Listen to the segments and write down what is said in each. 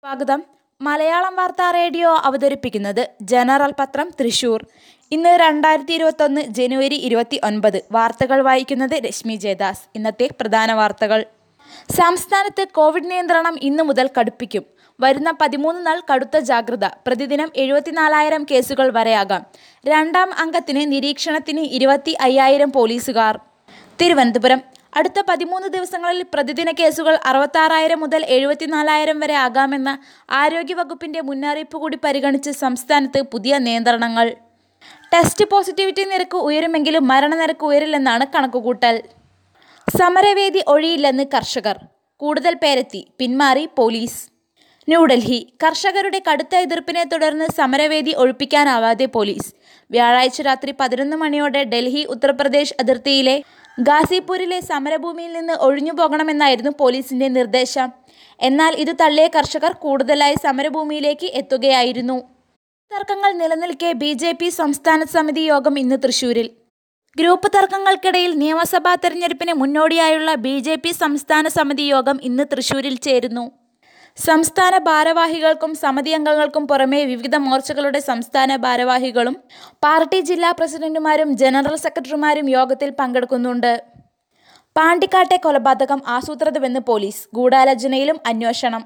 സ്വാഗതം. മലയാളം വാർത്താ റേഡിയോ അവതരിപ്പിക്കുന്നത് ജനറൽ പത്രം തൃശൂർ. ഇന്ന് രണ്ടായിരത്തി ഇരുപത്തൊന്ന് ജനുവരി ഇരുപത്തി ഒൻപത് വാർത്തകൾ വായിക്കുന്നത് രശ്മി ജയദാസ്. ഇന്നത്തെ പ്രധാന വാർത്തകൾ. സംസ്ഥാനത്ത് കോവിഡ് നിയന്ത്രണം ഇന്നു മുതൽ കടുപ്പിക്കും. വരുന്ന പതിമൂന്ന് നാൾ കടുത്ത ജാഗ്രത. പ്രതിദിനം എഴുപത്തിനാലായിരം കേസുകൾ വരെയാകാം. രണ്ടാം അംഗത്തിന് നിരീക്ഷണത്തിന് ഇരുപത്തി അയ്യായിരം പോലീസുകാർ. തിരുവനന്തപുരം അടുത്ത പതിമൂന്ന് ദിവസങ്ങളിൽ പ്രതിദിന കേസുകൾ അറുപത്താറായിരം മുതൽ എഴുപത്തിനാലായിരം വരെ ആകാമെന്ന ആരോഗ്യവകുപ്പിന്റെ മുന്നറിയിപ്പ് കൂടി പരിഗണിച്ച് സംസ്ഥാനത്ത് പുതിയ നിയന്ത്രണങ്ങൾ. ടെസ്റ്റ് പോസിറ്റിവിറ്റി നിരക്ക് ഉയരുമെങ്കിലും മരണനിരക്ക് ഉയരില്ലെന്നാണ് കണക്കുകൂട്ടൽ. സമരവേദി ഒഴിയില്ലെന്ന് കർഷകർ. കൂടുതൽ പേരെത്തി. പിന്മാറി പോലീസ്. ന്യൂഡൽഹി. കർഷകരുടെ കടുത്ത എതിർപ്പിനെ തുടർന്ന് സമരവേദി ഒഴിപ്പിക്കാനാവാതെ പോലീസ്. വ്യാഴാഴ്ച രാത്രി പതിനൊന്ന് മണിയോടെ ഡൽഹി ഉത്തർപ്രദേശ് അതിർത്തിയിലെ ഗാസിപൂരിലെ സമരഭൂമിയിൽ നിന്ന് ഒഴിഞ്ഞു പോകണമെന്നായിരുന്നു പോലീസിന്റെ നിർദ്ദേശം. എന്നാൽ ഇത് തള്ളിയ കർഷകർ കൂടുതലായി സമരഭൂമിയിലേക്ക് എത്തുകയായിരുന്നു. തർക്കങ്ങൾ നിലനിൽക്കെ ബി ജെ പി സംസ്ഥാന സമിതി യോഗം ഇന്ന് തൃശൂരിൽ. ഗ്രൂപ്പ് തർക്കങ്ങൾക്കിടയിൽ നിയമസഭാ തെരഞ്ഞെടുപ്പിന് മുന്നോടിയായുള്ള ബി ജെ പി സംസ്ഥാന സമിതി യോഗം ഇന്ന് തൃശൂരിൽ ചേരുന്നു. സംസ്ഥാന ഭാരവാഹികൾക്കും സമിതി അംഗങ്ങൾക്കും പുറമെ വിവിധ മോർച്ചകളുടെ സംസ്ഥാന ഭാരവാഹികളും പാർട്ടി ജില്ലാ പ്രസിഡന്റുമാരും ജനറൽ സെക്രട്ടറിമാരും യോഗത്തിൽ പങ്കെടുക്കുന്നുണ്ട്. പാണ്ടിക്കാട്ടെ കൊലപാതകം ആസൂത്രിതമെന്ന് പോലീസ് ഗൂഢാലോചനയിലും അന്വേഷണം.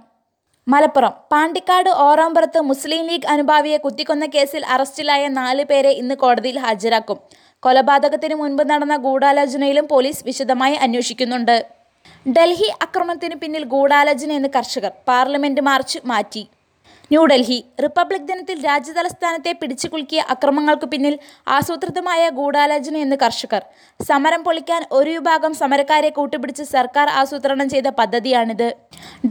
മലപ്പുറം പാണ്ടിക്കാട് ഓറാമ്പുറത്ത് മുസ്ലിം ലീഗ് അനുഭാവിയെ കുത്തിക്കൊന്ന കേസിൽ അറസ്റ്റിലായ നാല് പേരെ ഇന്ന് കോടതിയിൽ ഹാജരാക്കും. കൊലപാതകത്തിന് മുൻപ് നടന്ന ഗൂഢാലോചനയിലും പോലീസ് വിശദമായി അന്വേഷിക്കുന്നുണ്ട്. ഡൽഹി ആക്രമണത്തിന് പിന്നിൽ ഗൂഢാലോചനയെന്ന് കർഷകർ പാർലമെന്റ് മാർച്ച് മാറ്റി. ന്യൂഡൽഹി. റിപ്പബ്ലിക് ദിനത്തിൽ രാജ്യതലസ്ഥാനത്തെ പിടിച്ചുകുലുക്കിയ അക്രമങ്ങൾക്ക് പിന്നിൽ ആസൂത്രിതമായ ഗൂഢാലോചനയെന്ന് കർഷകർ. സമരം പൊളിക്കാൻ ഒരു വിഭാഗം സമരക്കാരെ കൂട്ടുപിടിച്ച് സർക്കാർ ആസൂത്രണം ചെയ്ത പദ്ധതിയാണിത്.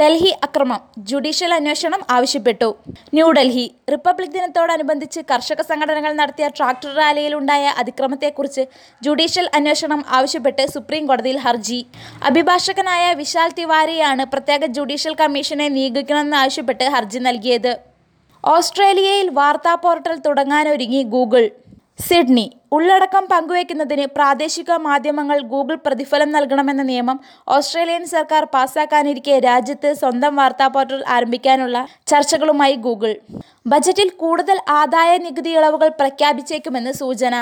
ഡൽഹി അക്രമം. ജുഡീഷ്യൽ അന്വേഷണം ആവശ്യപ്പെട്ടു. ന്യൂഡൽഹി. റിപ്പബ്ലിക് ദിനത്തോടനുബന്ധിച്ച് കർഷക സംഘടനകൾ നടത്തിയ ട്രാക്ടർ റാലിയിലുണ്ടായ അതിക്രമത്തെക്കുറിച്ച് ജുഡീഷ്യൽ അന്വേഷണം ആവശ്യപ്പെട്ട് സുപ്രീം കോടതിയിൽ ഹർജി. അഭിഭാഷകനായ വിശാൽ തിവാരിയാണ് പ്രത്യേക ജുഡീഷ്യൽ കമ്മീഷനെ നിയോഗിക്കണമെന്ന് ആവശ്യപ്പെട്ട് ഹർജി നൽകിയത്. ഓസ്ട്രേലിയയിൽ വാർത്താ പോർട്ടൽ തുടങ്ങാനൊരുങ്ങി ഗൂഗിൾ. സിഡ്നി. ഉള്ളടക്കം പങ്കുവയ്ക്കുന്നതിന് പ്രാദേശിക മാധ്യമങ്ങൾ ഗൂഗിൾ പ്രതിഫലം നൽകണമെന്ന നിയമം ഓസ്ട്രേലിയൻ സർക്കാർ പാസാക്കാനിരിക്കെ രാജ്യത്ത് സ്വന്തം വാർത്താ പോർട്ടൽ ആരംഭിക്കാനുള്ള ചർച്ചകളുമായി ഗൂഗിൾ. ബജറ്റിൽ കൂടുതൽ ആദായ നികുതി ഇളവുകൾ പ്രഖ്യാപിച്ചേക്കുമെന്ന് സൂചന.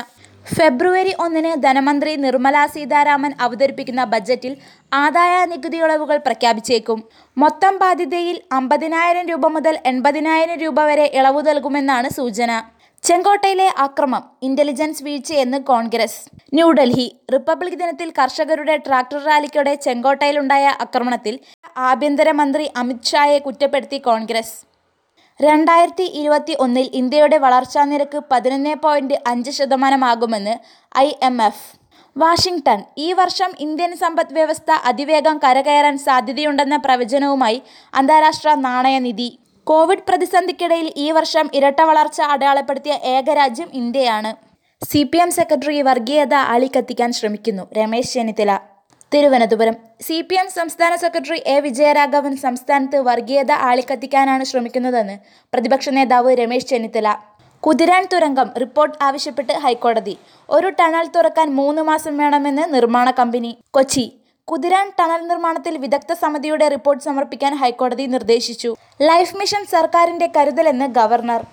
ഫെബ്രുവരി ഒന്നിന് ധനമന്ത്രി നിർമ്മല സീതാരാമൻ അവതരിപ്പിക്കുന്ന ബജറ്റിൽ ആദായ നികുതി ഇളവുകൾ പ്രഖ്യാപിച്ചേക്കും. മൊത്തം ബാധ്യതയിൽ അമ്പതിനായിരം രൂപ മുതൽ എൺപതിനായിരം രൂപ വരെ ഇളവ് നൽകുമെന്നാണ് സൂചന. ചെങ്കോട്ടയിലെ അക്രമം ഇന്റലിജൻസ് വീഴ്ചയെന്ന് കോൺഗ്രസ്. ന്യൂഡൽഹി റിപ്പബ്ലിക് ദിനത്തിൽ കർഷകരുടെ ട്രാക്ടർ റാലിക്കോടെ ചെങ്കോട്ടയിലുണ്ടായ ആക്രമണത്തിൽ ആഭ്യന്തരമന്ത്രി അമിത്ഷായെ കുറ്റപ്പെടുത്തി കോൺഗ്രസ്. രണ്ടായിരത്തി ഇരുപത്തി ഒന്നിൽ ഇന്ത്യയുടെ വളർച്ചാ നിരക്ക് പതിനൊന്ന് പോയിന്റ് അഞ്ച് ശതമാനമാകുമെന്ന് ഐ എം എഫ്. വാഷിംഗ്ടൺ ഈ വർഷം ഇന്ത്യൻ സമ്പദ് വ്യവസ്ഥ അതിവേഗം കരകയറാൻ സാധ്യതയുണ്ടെന്ന പ്രവചനവുമായി അന്താരാഷ്ട്ര നാണയനിധി കോവിഡ് പ്രതിസന്ധിക്കിടയിൽ ഈ വർഷം ഇരട്ട വളർച്ച അടയാളപ്പെടുത്തിയ ഏക രാജ്യം ഇന്ത്യയാണ്. സി പി എം സെക്രട്ടറി വർഗീയത ആളിക്കത്തിക്കാൻ ശ്രമിക്കുന്നു. Ramesh Chennithala. Thiruvananthapuram. C P M സംസ്ഥാന സെക്രട്ടറി എ വിജയരാഘവൻ സംസ്ഥാനത്ത് വർഗീയത ആളിക്കത്തിക്കാനാണ് ശ്രമിക്കുന്നതെന്ന് പ്രതിപക്ഷ നേതാവ് രമേശ് ചെന്നിത്തല. കുതിരാൻ തുരങ്കം റിപ്പോർട്ട് ആവശ്യപ്പെട്ട് ഹൈക്കോടതി. ഒരു ടണൽ തുറക്കാൻ മൂന്ന് മാസം വേണമെന്ന് നിർമ്മാണ കമ്പനി. കൊച്ചി. കുതിരാൻ ടണൽ നിർമ്മാണത്തിൽ വിദഗ്ധ സമിതിയുടെ റിപ്പോർട്ട് സമർപ്പിക്കാൻ ഹൈക്കോടതി നിർദ്ദേശിച്ചു. ലൈഫ് മിഷൻ സർക്കാരിന്റെ കരുതലെന്ന് ഗവർണർ.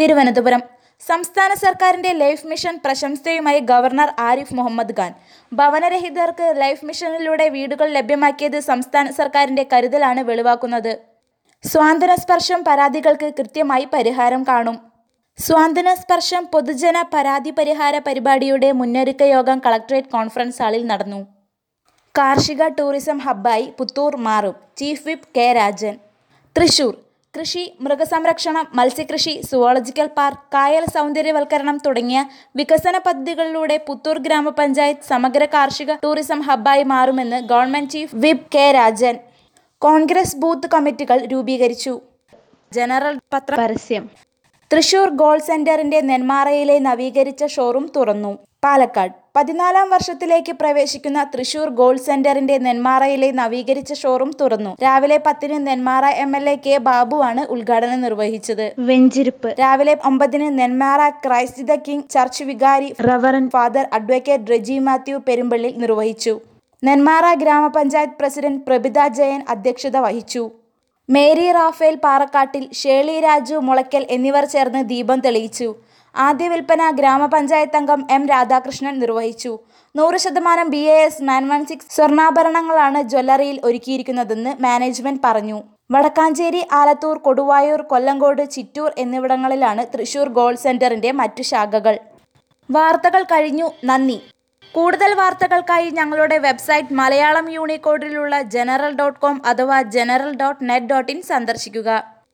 തിരുവനന്തപുരം. സംസ്ഥാന സർക്കാരിന്റെ ലൈഫ് മിഷൻ പ്രശംസയുമായി ഗവർണർ ആരിഫ് മുഹമ്മദ് ഖാൻ. ഭവനരഹിതർക്ക് ലൈഫ് മിഷനിലൂടെ വീടുകൾ ലഭ്യമാക്കിയത് സംസ്ഥാന സർക്കാരിന്റെ കരുതലാണ് വെളിവാക്കുന്നത്. സ്വാന്തന സ്പർശം പരാതികൾക്ക് കൃത്യമായി പരിഹാരം കാണും. സ്വാന്തന സ്പർശം പൊതുജന പരാതി പരിഹാര പരിപാടിയുടെ മുന്നൊരുക്ക യോഗം കളക്ടറേറ്റ് കോൺഫറൻസ് ഹാളിൽ നടന്നു. കാർഷിക ടൂറിസം ഹബ്ബായി പുത്തൂർ മാറും. Chief whip K Rajan. Thrissur. കൃഷി മൃഗസംരക്ഷണം മത്സ്യകൃഷി സുവോളജിക്കൽ പാർക്ക് കായൽ സൗന്ദര്യവൽക്കരണം തുടങ്ങിയ വികസന പദ്ധതികളിലൂടെ പുത്തൂർ ഗ്രാമപഞ്ചായത്ത് സമഗ്ര കാർഷിക ടൂറിസം ഹബ്ബായി മാറുമെന്ന് government chief whip K Rajan. Congress booth കമ്മിറ്റികൾ രൂപീകരിച്ചു. ജനറൽ പത്ര. പരസ്യം. തൃശൂർ ഗോൾ സെന്ററിന്റെ നെന്മാറയിലെ നവീകരിച്ച ഷോറൂം തുറന്നു. പാലക്കാട്. പതിനാലാം വർഷത്തിലേക്ക് പ്രവേശിക്കുന്ന തൃശൂർ ഗോൾഡ് സെന്ററിന്റെ നെന്മാറയിലെ നവീകരിച്ച ഷോറൂം തുറന്നു. രാവിലെ പത്തിന് Nenmara M L A K ബാബുവാണ് ഉദ്ഘാടനം നിർവഹിച്ചത്. വെഞ്ചിരിപ്പ്. രാവിലെ ഒമ്പതിന് Nenmara Christ the King church വികാരി reverend father advocate Reji Mathew Perumpally നിർവഹിച്ചു. നെന്മാറ ഗ്രാമപഞ്ചായത്ത് പ്രസിഡന്റ് പ്രഭിത ജയൻ അധ്യക്ഷത വഹിച്ചു. മേരി റാഫേൽ പാറക്കാട്ടിൽ ഷേളി രാജു മുളയ്ക്കൽ എന്നിവർ ചേർന്ന് ദീപം തെളിയിച്ചു. ആദ്യ വിൽപ്പന ഗ്രാമപഞ്ചായത്ത് അംഗം എം രാധാകൃഷ്ണൻ നിർവഹിച്ചു. നൂറ് ശതമാനം B A S nine one six സ്വർണാഭരണങ്ങളാണ് ജ്വല്ലറിയിൽ ഒരുക്കിയിരിക്കുന്നതെന്ന് മാനേജ്മെന്റ് പറഞ്ഞു. വടക്കാഞ്ചേരി ആലത്തൂർ കൊടുവായൂർ കൊല്ലങ്കോട് ചിറ്റൂർ എന്നിവിടങ്ങളിലാണ് തൃശൂർ ഗോൾഡ് സെന്ററിന്റെ മറ്റു ശാഖകൾ. വാർത്തകൾ കഴിഞ്ഞു. നന്ദി. കൂടുതൽ വാർത്തകൾക്കായി ഞങ്ങളുടെ വെബ്സൈറ്റ് മലയാളം യൂണിക്കോഡിലുള്ള ജനറൽ ഡോട്ട് കോം അഥവാ general dot net dot in സന്ദർശിക്കുക.